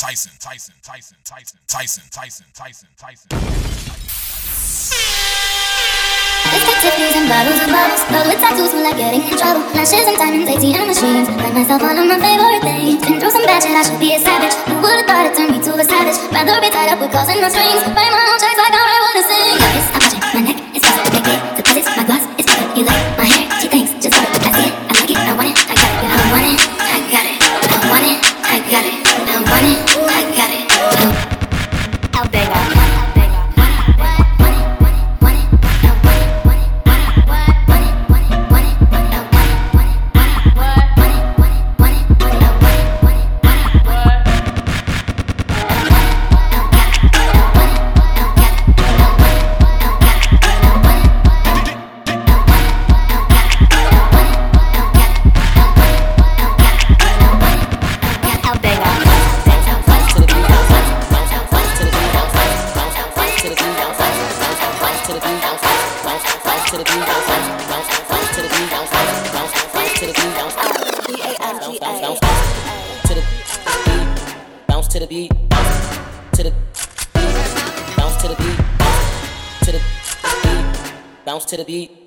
Tyson, Tyson, Tyson, Tyson, Tyson, Tyson, Tyson, Tyson. It's Tiffany's and bottles and bottles. With tattoos, feel like getting in trouble. Lashes and diamonds, ATM machines. Buy myself all of my favorite things. Been through some bad shit, I should be a savage. Who would've thought it turned me to a savage? Rather be tied up with calls and no strings. Write my own checks like I write what I sing. Yes, I'm to the beat,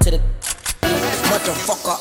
to the beat. Motherfucker,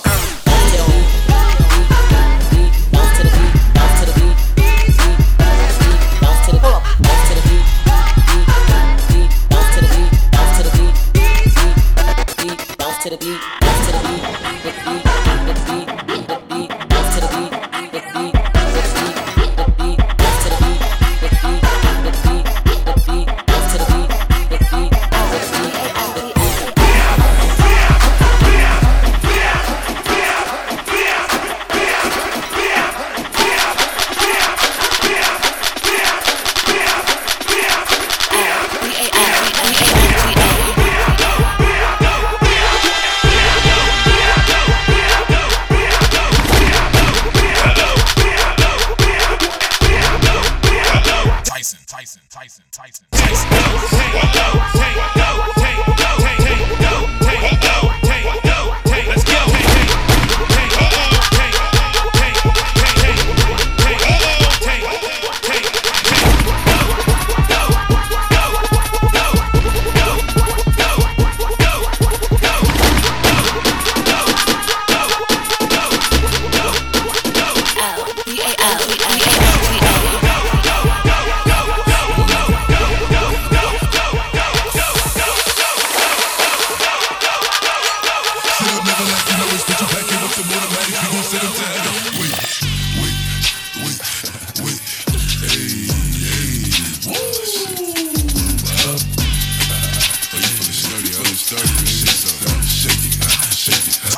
tank, go, tank, go, tank, go.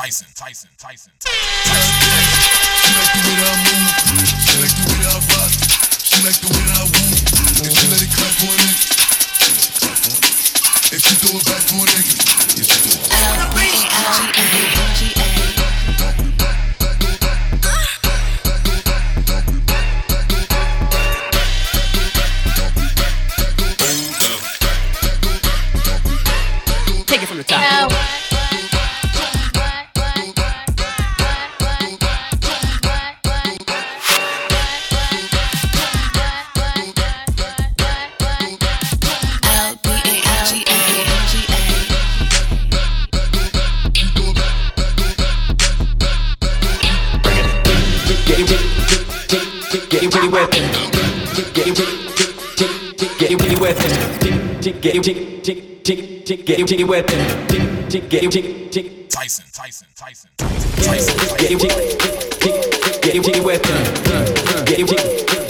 Tyson, Tyson, Tyson, Tyson. She like the way that I move. She like the way that I rock. She like the way that I woo. If you let it clap for a nigga, if you throw it back for a nigga, if you throw it back for a nigga. With it. Getting jiggy, with it. Getting jiggy, with it. Getting jiggy, Tyson, Tyson, Tyson, Tyson, Tyson. getting jiggy, with it. Getting jiggy,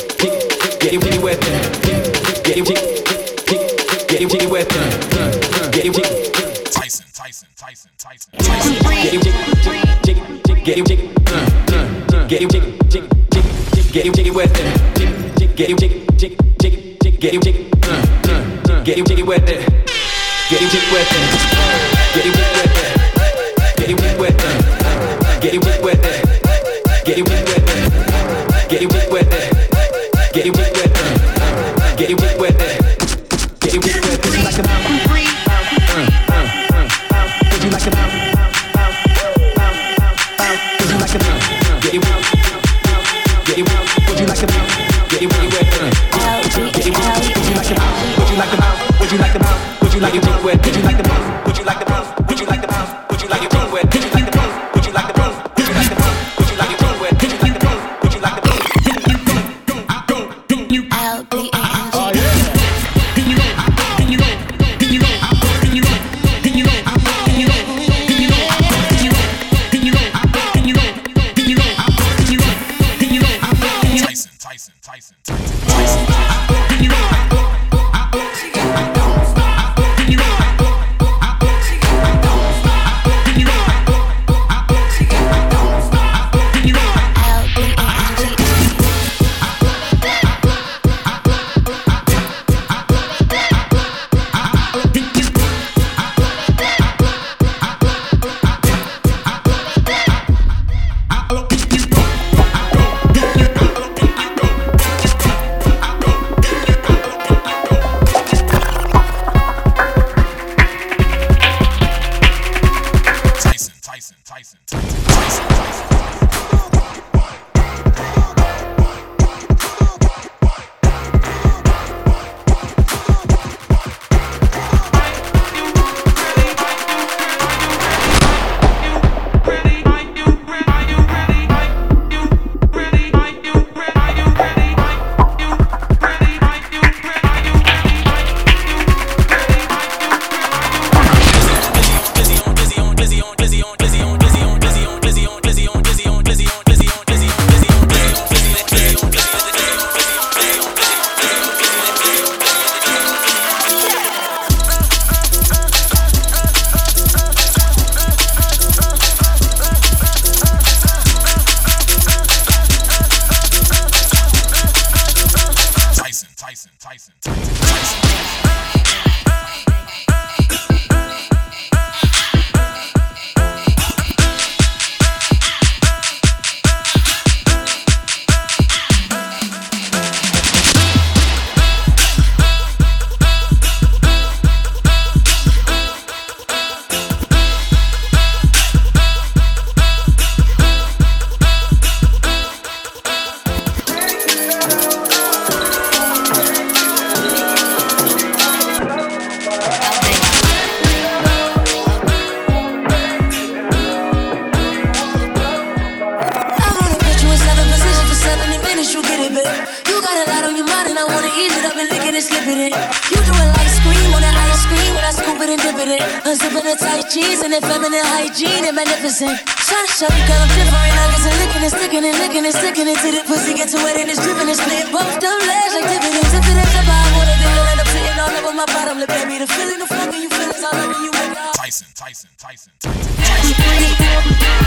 Tyson, it. You got a lot on your mind, and I wanna ease it up and lick it and slip it in. You do it like scream on that ice cream when I scoop it and dip it in. Unzipping the tight jeans and that feminine hygiene and magnificent. Tryna show you, girl, I'm different. Nuggets and licking and sticking and licking and sticking it till the pussy get to wet and it's dripping and split. Both them legs like dividends. If it ain't about, I wanna do it. End up sitting all over my bottom lip, baby. The feeling, the fucking you feel it's all over you. It Tyson, Tyson, Tyson, Tyson.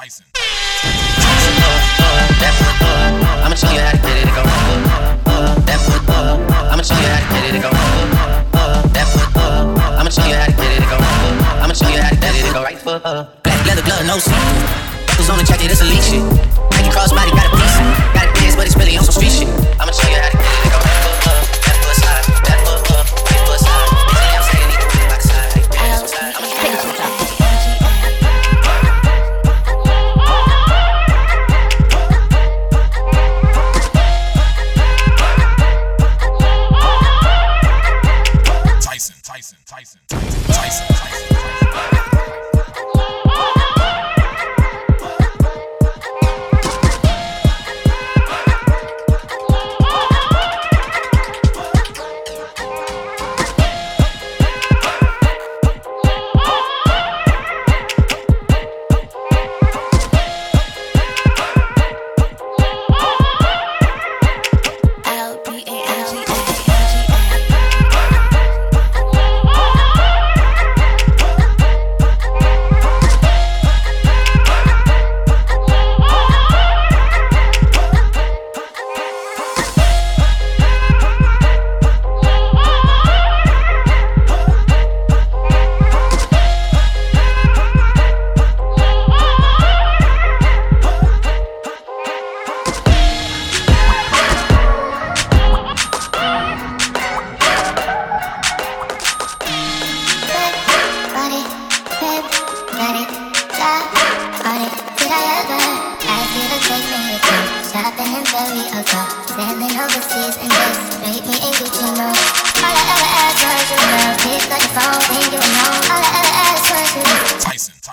Tyson, I'ma show you how to get it. It go right foot. I'ma show you how to get it. It go right foot. I'ma show you how to get it. It go. I'ma show you how to get it. It go right foot. Black leather glove, no sequin. Buckles on the jacket, it's elite shit.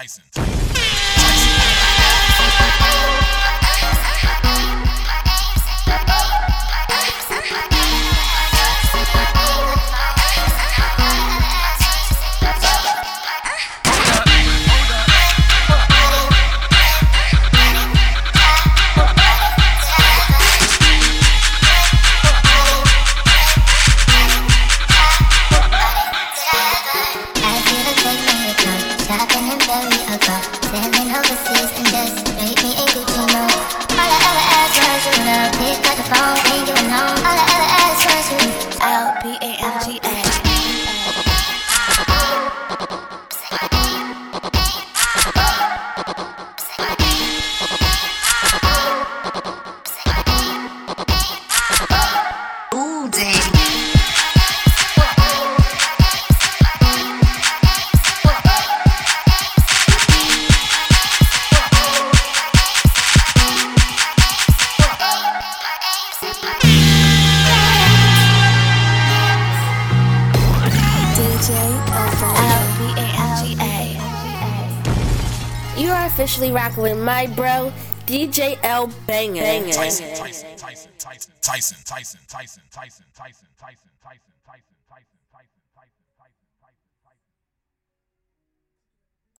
license. Officially rocking with my bro, DJ L Banger. Tyson, Tyson, Tyson, Tyson, Tyson, Tyson, Tyson, Tyson, Tyson, Tyson, Tyson.